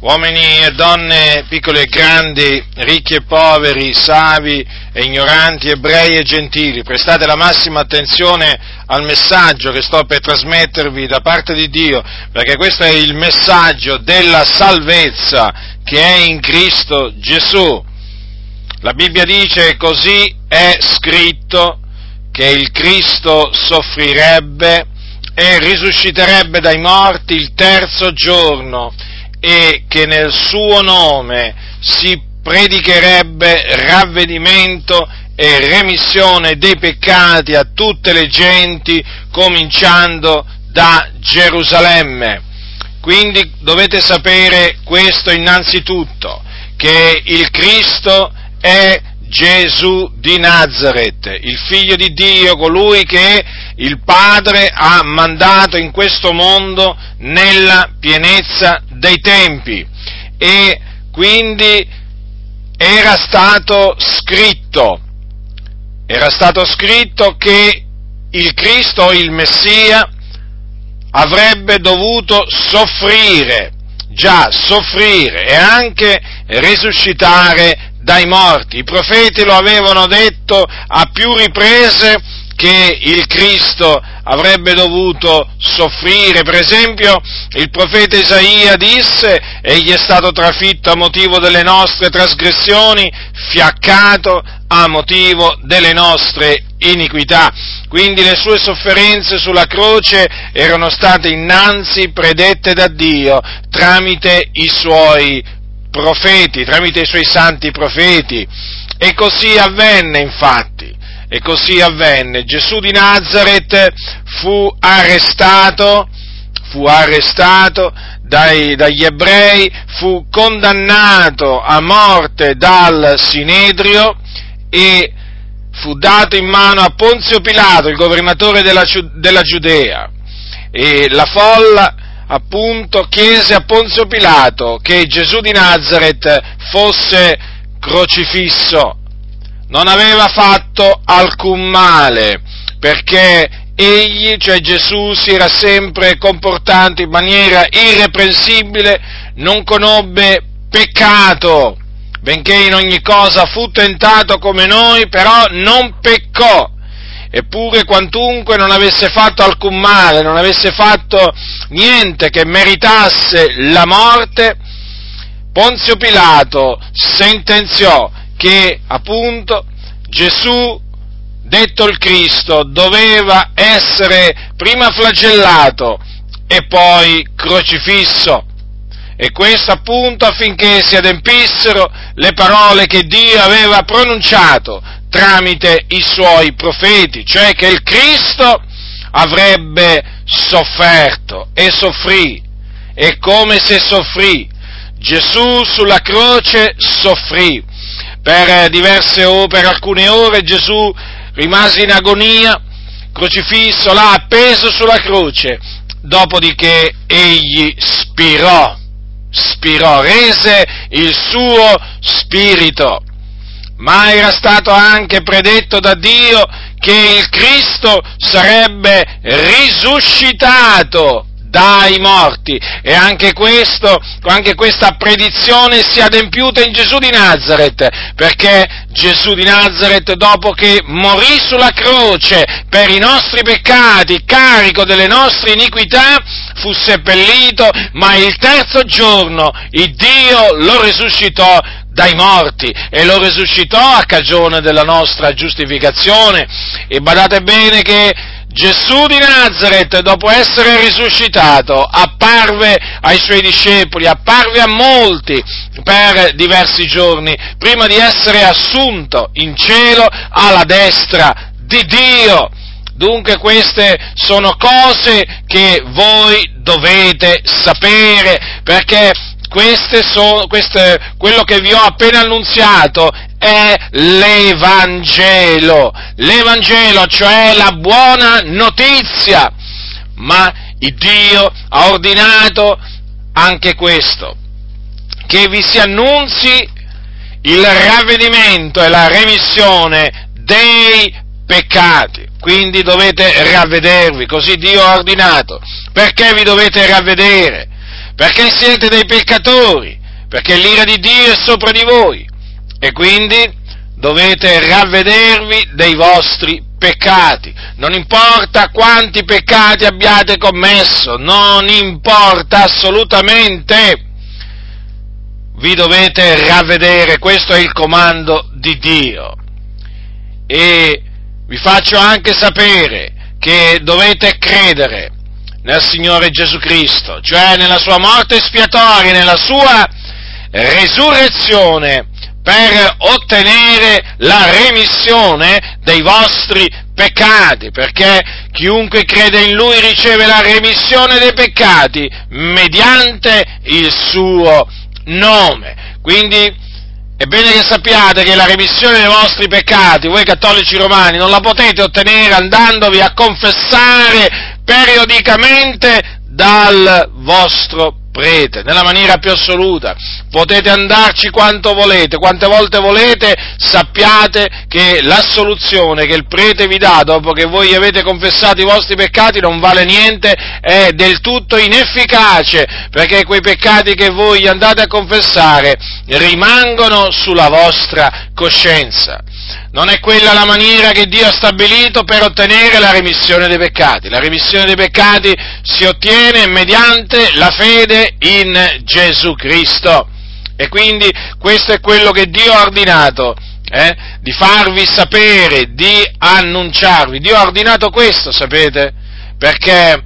uomini e donne, piccoli e grandi, ricchi e poveri, savi e ignoranti, ebrei e gentili, prestate la massima attenzione al messaggio che sto per trasmettervi da parte di Dio, perché questo è il messaggio della salvezza che è in Cristo Gesù. La Bibbia dice così è scritto che il Cristo soffrirebbe e risusciterebbe dai morti il terzo giorno e che nel suo nome si predicherebbe ravvedimento e remissione dei peccati a tutte le genti, cominciando da Gerusalemme. Quindi dovete sapere questo innanzitutto, che il Cristo è Gesù di Nazareth, il figlio di Dio, colui che il Padre ha mandato in questo mondo nella pienezza dei tempi. E quindi era stato scritto, era stato scritto che il Cristo, il Messia, avrebbe dovuto soffrire, già soffrire e anche risuscitare dai morti. I profeti lo avevano detto a più riprese che il Cristo avrebbe dovuto soffrire. Per esempio, il profeta Isaia disse, egli è stato trafitto a motivo delle nostre trasgressioni, fiaccato a motivo delle nostre iniquità. Quindi le sue sofferenze sulla croce erano state innanzi predette da Dio tramite i suoi profeti, tramite i suoi santi profeti. E così avvenne infatti, e così avvenne. Gesù di Nazareth fu arrestato, fu arrestato dai, dagli ebrei, fu condannato a morte dal Sinedrio e fu dato in mano a Ponzio Pilato, il governatore della, della Giudea. E la folla appunto chiese a Ponzio Pilato che Gesù di Nazareth fosse crocifisso. Non aveva fatto alcun male, perché egli, cioè Gesù, si era sempre comportato in maniera irreprensibile, non conobbe peccato, benché in ogni cosa fu tentato come noi, però non peccò. Eppure quantunque non avesse fatto alcun male, non avesse fatto niente che meritasse la morte, Ponzio Pilato sentenziò che appunto Gesù, detto il Cristo, doveva essere prima flagellato e poi crocifisso. E questo appunto affinché si adempissero le parole che Dio aveva pronunciato tramite i suoi profeti, cioè che il Cristo avrebbe sofferto e soffrì, e come se soffrì. Gesù sulla croce soffrì. Per diverse ore, per alcune ore Gesù rimase in agonia, crocifisso là, appeso sulla croce, dopodiché egli spirò, spirò, rese il suo spirito. Ma era stato anche predetto da Dio che il Cristo sarebbe risuscitato dai morti e anche, questo, anche questa predizione si è adempiuta in Gesù di Nazareth, perché Gesù di Nazareth dopo che morì sulla croce per i nostri peccati, carico delle nostre iniquità, fu seppellito, ma il terzo giorno il Dio lo risuscitò dai morti e lo risuscitò a cagione della nostra giustificazione. E badate bene che Gesù di Nazareth, dopo essere risuscitato, apparve ai suoi discepoli, apparve a molti per diversi giorni, prima di essere assunto in cielo alla destra di Dio. Dunque queste sono cose che voi dovete sapere, perché sono, queste, quello che vi ho appena annunziato è l'Evangelo, l'Evangelo, cioè la buona notizia, ma Dio ha ordinato anche questo, che vi si annunzi il ravvedimento e la remissione dei peccati. Quindi dovete ravvedervi, così Dio ha ordinato. Perché vi dovete ravvedere? Perché siete dei peccatori, perché l'ira di Dio è sopra di voi e quindi dovete ravvedervi dei vostri peccati. Non importa quanti peccati abbiate commesso, non importa assolutamente. Vi dovete ravvedere, questo è il comando di Dio. E vi faccio anche sapere che dovete credere nel Signore Gesù Cristo, cioè nella sua morte espiatoria, nella sua resurrezione per ottenere la remissione dei vostri peccati, perché chiunque crede in Lui riceve la remissione dei peccati mediante il suo nome. Quindi è bene che sappiate che la remissione dei vostri peccati, voi cattolici romani, non la potete ottenere andandovi a confessare periodicamente dal vostro prete, nella maniera più assoluta. Potete andarci quanto volete, quante volte volete, sappiate che l'assoluzione che il prete vi dà dopo che voi avete confessato i vostri peccati non vale niente, è del tutto inefficace, perché quei peccati che voi andate a confessare rimangono sulla vostra coscienza. Non è quella la maniera che Dio ha stabilito per ottenere la remissione dei peccati. La remissione dei peccati si ottiene mediante la fede in Gesù Cristo. E quindi questo è quello che Dio ha ordinato, eh? di farvi sapere, di annunciarvi. Dio ha ordinato questo, sapete? Perché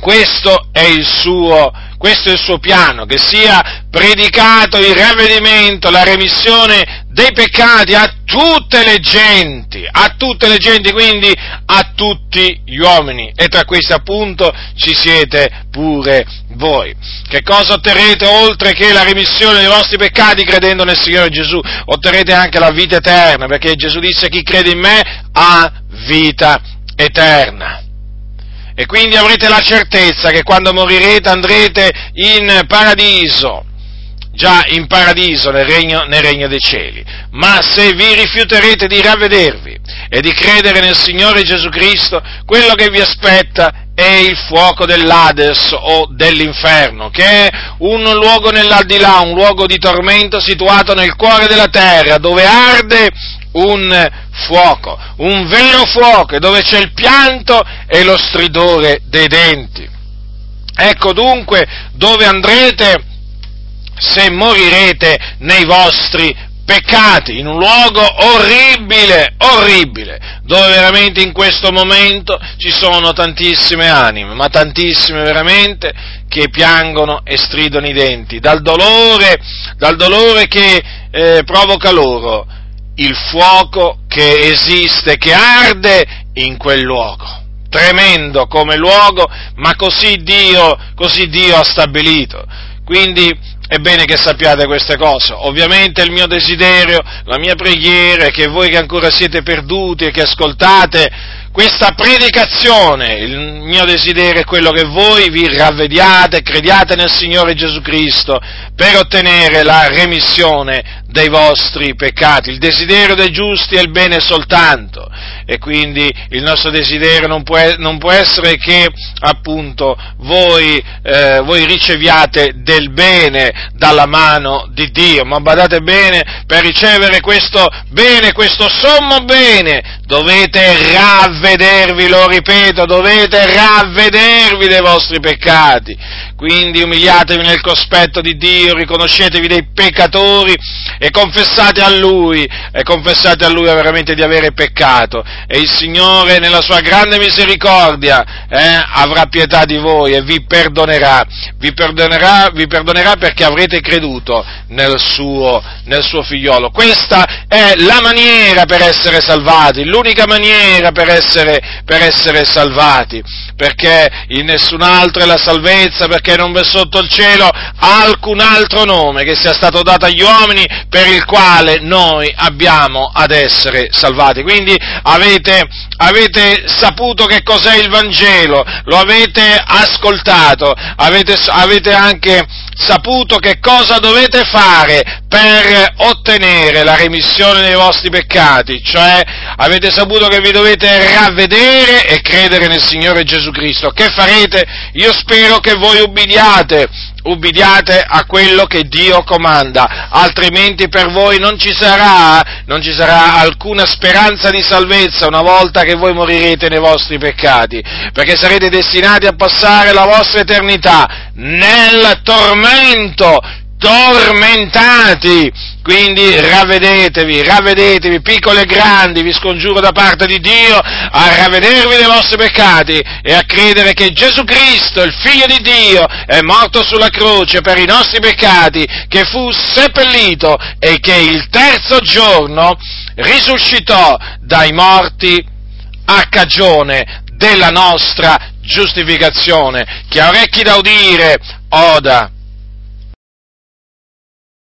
questo è il suo questo è il suo piano, che sia predicato il ravvedimento, la remissione dei peccati a tutte le genti, a tutte le genti, quindi a tutti gli uomini. E tra questi appunto ci siete pure voi. Che cosa otterrete oltre che la remissione dei vostri peccati credendo nel Signore Gesù? Otterrete anche la vita eterna, perché Gesù disse chi crede in me ha vita eterna e quindi avrete la certezza che quando morirete andrete in paradiso, già in paradiso nel regno, nel regno, dei cieli. Ma se vi rifiuterete di ravvedervi e di credere nel Signore Gesù Cristo, quello che vi aspetta è il fuoco dell'Ades o dell'inferno, che è un luogo nell'aldilà, un luogo di tormento situato nel cuore della terra, dove arde un fuoco, un vero fuoco, dove c'è il pianto e lo stridore dei denti. Ecco dunque dove andrete se morirete nei vostri peccati, in un luogo orribile, orribile, dove veramente in questo momento ci sono tantissime anime, ma tantissime veramente, che piangono e stridono i denti, dal dolore, dal dolore che eh, provoca loro il fuoco che esiste, che arde in quel luogo. Tremendo come luogo, ma così Dio, così Dio ha stabilito. Quindi è bene che sappiate queste cose. Ovviamente il mio desiderio, la mia preghiera è che voi che ancora siete perduti e che ascoltate questa predicazione, il mio desiderio è quello che voi vi ravvediate, crediate nel Signore Gesù Cristo per ottenere la remissione dei vostri peccati. Il desiderio dei giusti è il bene soltanto e quindi il nostro desiderio non può, non può essere che appunto voi, eh, voi, riceviate del bene dalla mano di Dio, ma badate bene, per ricevere questo bene, questo sommo bene, dovete ravvedervi, lo ripeto, dovete ravvedervi dei vostri peccati. Quindi umiliatevi nel cospetto di Dio, riconoscetevi dei peccatori e confessate a Lui, e confessate a Lui veramente di avere peccato. E il Signore, nella sua grande misericordia, eh, avrà pietà di voi e vi perdonerà. Vi perdonerà, vi perdonerà perché avrete creduto nel suo, nel suo figliolo. Questa è la maniera per essere salvati, l'unica maniera per essere, per essere salvati, perché in nessun altro è la salvezza, perché non v'è sotto il cielo alcun altro nome che sia stato dato agli uomini per il quale noi abbiamo ad essere salvati. Quindi avete, avete saputo che cos'è il Vangelo, lo avete ascoltato, avete, avete anche saputo che cosa dovete fare per ottenere la remissione dei vostri peccati, cioè avete saputo che vi dovete ravvedere e credere nel Signore Gesù Cristo. Che farete? Io spero che voi ubbidiate ubbidiate a quello che Dio comanda, altrimenti per voi non ci sarà, non ci sarà alcuna speranza di salvezza una volta che voi morirete nei vostri peccati, perché sarete destinati a passare la vostra eternità nel tormento, tormentati. Quindi ravvedetevi, ravvedetevi, piccoli e grandi, vi scongiuro da parte di Dio a ravvedervi dei vostri peccati e a credere che Gesù Cristo, il Figlio di Dio, è morto sulla croce per i nostri peccati, che fu seppellito e che il terzo giorno risuscitò dai morti a cagione della nostra giustificazione. Chi ha orecchi da udire, oda